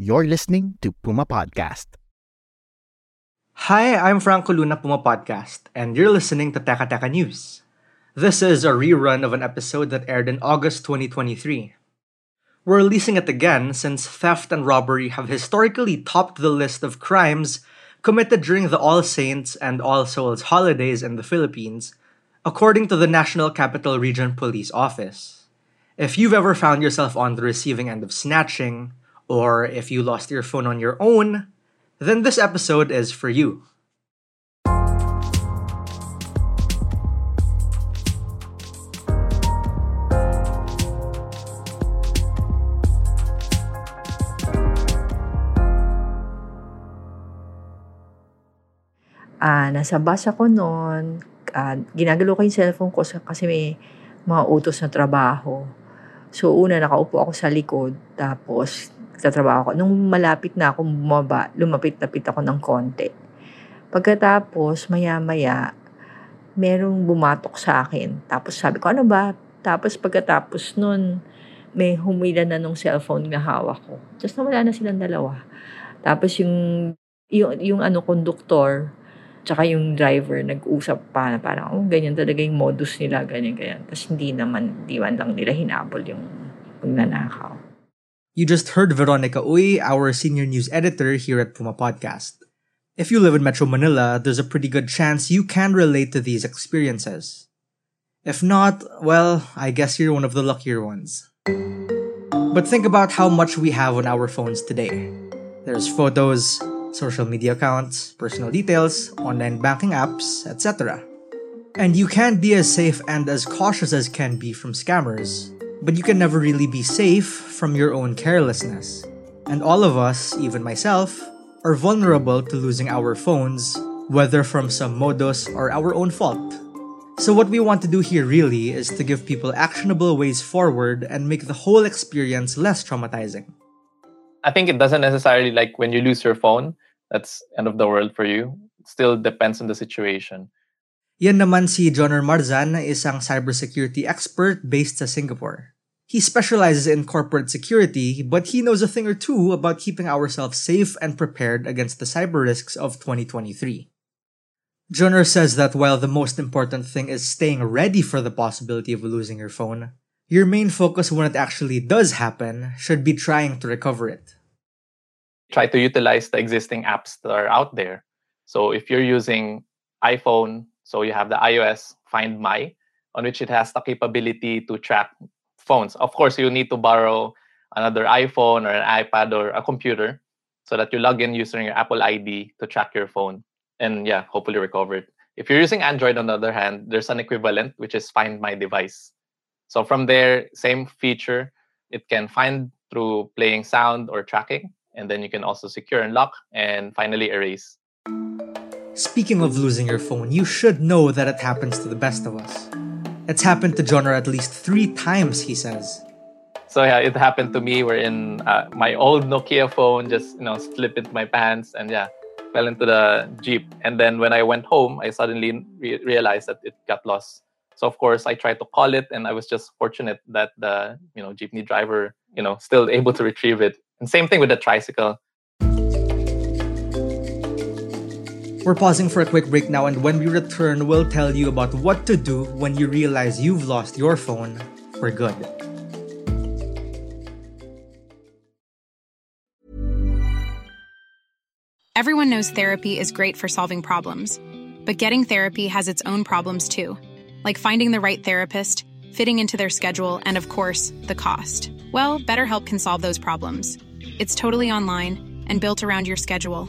You're listening to Puma Podcast. Hi, I'm Franco Luna Puma Podcast, and you're listening to Teka Teka News. This is a rerun of an episode that aired in August 2023. We're releasing it again since theft and robbery have historically topped the list of crimes committed during the All Saints and All Souls holidays in the Philippines, according to the National Capital Region Police Office. If you've ever found yourself on the receiving end of snatching, or if you lost your phone on your own, then this episode is for you. Ah, nasa bus ako noon, ah, ginagalaw ko yung cellphone ko kasi may mga utos na trabaho. So, una nakaupo ako sa likod tapos nagtatrabaho ako. Nung malapit na akong bumaba, lumapit-lapit ako ng konti. Pagkatapos, maya-maya, merong bumatok sa akin. Tapos sabi ko, ano ba? Tapos pagkatapos nun, may humila na nung cellphone na hawak ko. Tapos nawala na silang dalawa. Tapos yung, yung, yung ano, konduktor, tsaka yung driver nag-usap pa na parang, oh, ganyan talaga yung modus nila, ganyan, ganyan. Tapos hindi naman, di man lang nila hinabol yung pagnanakaw. You just heard Veronica Uy, our senior news editor here at Puma Podcast. If you live in Metro Manila, there's a pretty good chance you can relate to these experiences. If not, well, I guess you're one of the luckier ones. But think about how much we have on our phones today. There's photos, social media accounts, personal details, online banking apps, etc. And you can be as safe and as cautious as can be from scammers, but you can never really be safe from your own carelessness. And all of us, even myself, are vulnerable to losing our phones, whether from some modus or our own fault. So, what we want to do here really is to give people actionable ways forward and make the whole experience less traumatizing. I think it doesn't necessarily like when you lose your phone, that's end of the world for you. It still depends on the situation. Yan naman si Joner Marzan na isang cybersecurity expert based sa Singapore. He specializes in corporate security, but he knows a thing or two about keeping ourselves safe and prepared against the cyber risks of 2023. Joner says that while the most important thing is staying ready for the possibility of losing your phone, your main focus when it actually does happen should be trying to recover it. Try to utilize the existing apps that are out there. So if you're using iPhone, so you have the iOS Find My, on which it has the capability to track phones. Of course, you need to borrow another iPhone or an iPad or a computer so that you log in using your Apple ID to track your phone and yeah, hopefully recover it. If you're using Android, on the other hand, there's an equivalent which is Find My Device. So from there, same feature, it can find through playing sound or tracking, and then you can also secure and lock, and finally erase. Speaking of losing your phone, you should know that it happens to the best of us. It's happened to Joner at least three times, he says. So yeah, it happened to me wherein uh, my old Nokia phone just you know slipped into my pants and yeah, fell into the jeep. And then when I went home, I suddenly re- realized that it got lost. So of course, I tried to call it, and I was just fortunate that the you know jeepney driver you know still able to retrieve it. And same thing with the tricycle. We're pausing for a quick break now, and when we return, we'll tell you about what to do when you realize you've lost your phone for good. Everyone knows therapy is great for solving problems, but getting therapy has its own problems too, like finding the right therapist, fitting into their schedule, and of course, the cost. Well, BetterHelp can solve those problems. It's totally online and built around your schedule.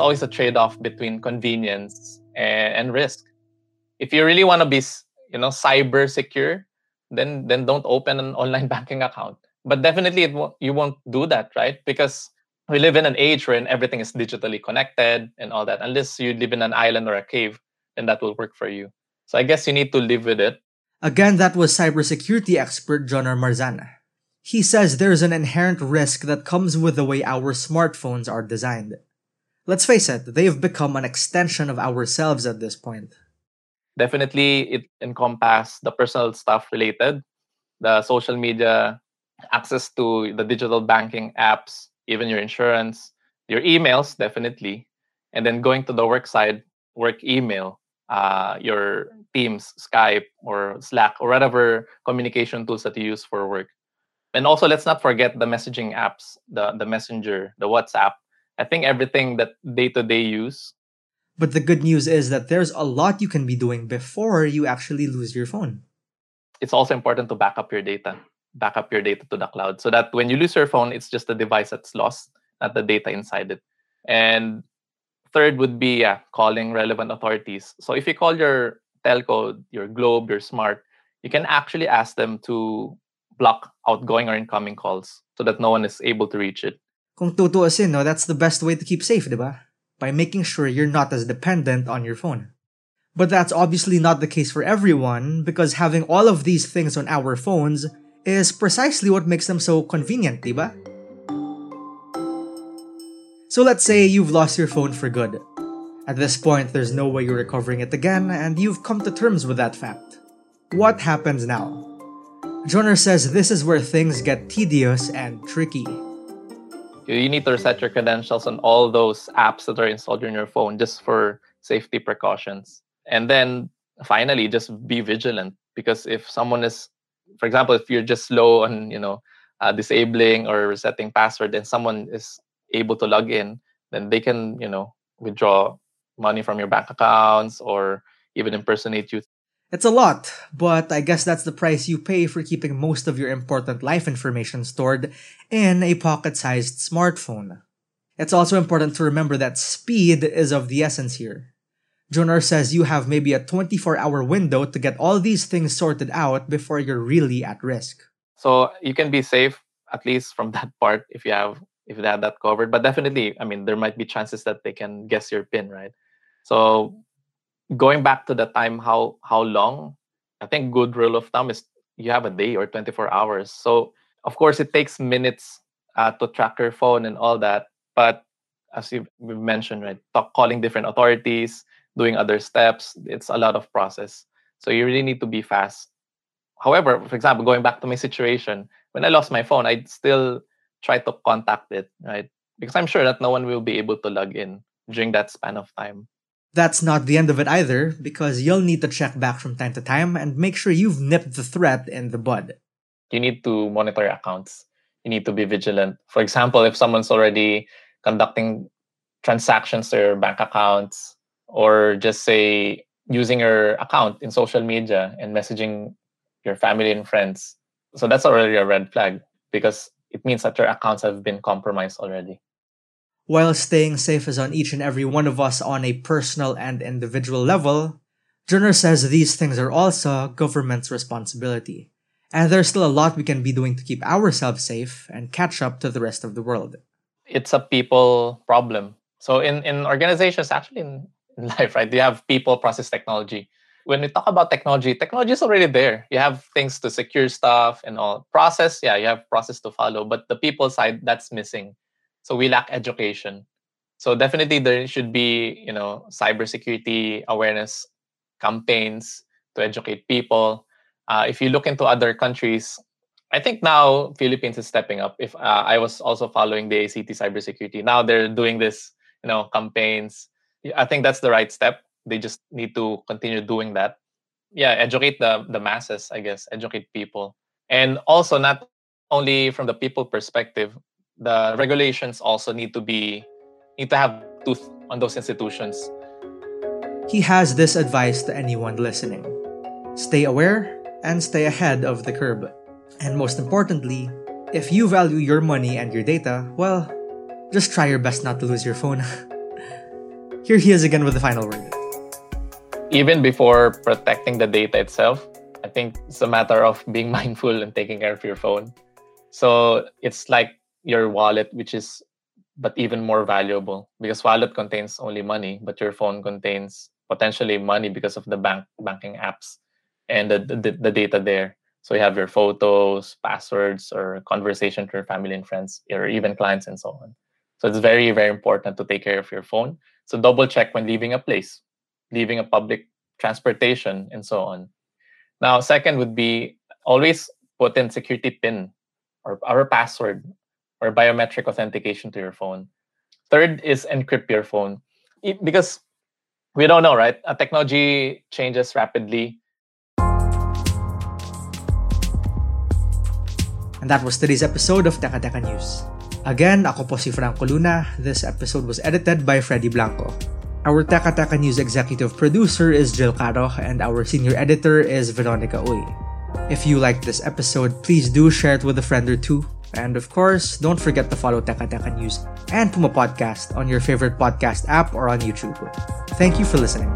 It's always a trade-off between convenience and, and risk. If you really want to be, you know, cyber secure, then then don't open an online banking account. But definitely, it won't, you won't do that, right? Because we live in an age wherein everything is digitally connected and all that. Unless you live in an island or a cave, then that will work for you. So I guess you need to live with it. Again, that was cybersecurity expert Jonar Marzana. He says there's an inherent risk that comes with the way our smartphones are designed. Let's face it, they've become an extension of ourselves at this point. Definitely, it encompasses the personal stuff related, the social media, access to the digital banking apps, even your insurance, your emails, definitely, and then going to the work side, work email, uh, your Teams, Skype, or Slack, or whatever communication tools that you use for work. And also, let's not forget the messaging apps, the the Messenger, the WhatsApp. I think everything that day to day use. But the good news is that there's a lot you can be doing before you actually lose your phone. it's also important to back up your data back up your data to the cloud so that when you lose your phone it's just the device that's lost not the data inside it. And third would be yeah, calling relevant authorities. So if you call your telco your globe your smart you can actually ask them to block outgoing or incoming calls so that no one is able to reach it Kung tutuusin, no, that's the best way to keep safe, di ba? By making sure you're not as dependent on your phone. But that's obviously not the case for everyone because having all of these things on our phones is precisely what makes them so convenient, di ba? So let's say you've lost your phone for good. At this point, there's no way you're recovering it again, and you've come to terms with that fact. What happens now? Joner says this is where things get tedious and tricky. You need to reset your credentials on all those apps that are installed on your phone just for safety precautions. And then finally, just be vigilant because if someone is, for example, if you're just slow on, you know, uh, disabling or resetting password, and someone is able to log in, then they can, you know, withdraw money from your bank accounts or even impersonate you It's a lot, but I guess that's the price you pay for keeping most of your important life information stored in a pocket sized smartphone. It's also important to remember that speed is of the essence here. Jonar says you have maybe a 24 hour window to get all these things sorted out before you're really at risk. so you can be safe at least from that part if you have if you have that covered but definitely i mean there might be chances that they can guess your pin right so going back to the time how how long i think good rule of thumb is you have a day or 24 hours. So of course it takes minutes uh, to track your phone and all that but as you we've mentioned right talk, calling different authorities doing other steps it's a lot of process. So you really need to be fast. However for example going back to my situation when i lost my phone i'd still try to contact it right? Because i'm sure that no one will be able to log in during that span of time That's not the end of it either, because you'll need to check back from time to time and make sure you've nipped the threat in the bud. you need to monitor your accounts. You need to be vigilant. For example, if someone's already conducting transactions to your bank accounts, or just say using your account in social media and messaging your family and friends, so that's already a red flag because it means that your accounts have been compromised already. While staying safe is on each and every one of us on a personal and individual level, Joner says these things are also government's responsibility. And there's still a lot we can be doing to keep ourselves safe and catch up to the rest of the world. It's a people problem. So in, in organizations, actually in, in life, right, you have people process technology. when we talk about technology, technology is already there. You have things to secure stuff and all. Process, yeah, you have process to follow, but the people side that's missing. So we lack education. So definitely there should be, you know, cybersecurity awareness campaigns to educate people. Uh, if you look into other countries, I think now Philippines is stepping up. If uh, I was also following the ACT cybersecurity, now they're doing this, you know, campaigns. I think that's the right step they just need to continue doing that yeah educate the the masses i guess educate people and also not only from the people perspective the regulations also need to be need to have tooth on those institutions. He has this advice to anyone listening. Stay aware and stay ahead of the curve. And most importantly if you value your money and your data well just try your best not to lose your phone. Here he is again with the final word. Even before protecting the data itself, I think it's a matter of being mindful and taking care of your phone. So it's like your wallet, which is but even more valuable because wallet contains only money, but your phone contains potentially money because of the bank banking apps and the, the, the data there. So you have your photos, passwords, or conversation to your family and friends, or even clients and so on. So it's very, very important to take care of your phone. So double check when leaving a place leaving a public transportation, and so on. Now, second would be always put in security pin or our password or biometric authentication to your phone. Third is encrypt your phone it, because we don't know, right? A technology changes rapidly. And that was today's episode of Teka Teka News. Again, ako po si Franco Luna. This episode was edited by Freddy Blanco. Our Teka Teka News executive producer is Jill Caro, and our senior editor is Veronica Uy. If you liked this episode, please do share it with a friend or two. And of course, don't forget to follow Teka Teka News and Puma Podcast on your favorite podcast app or on YouTube. Thank you for listening.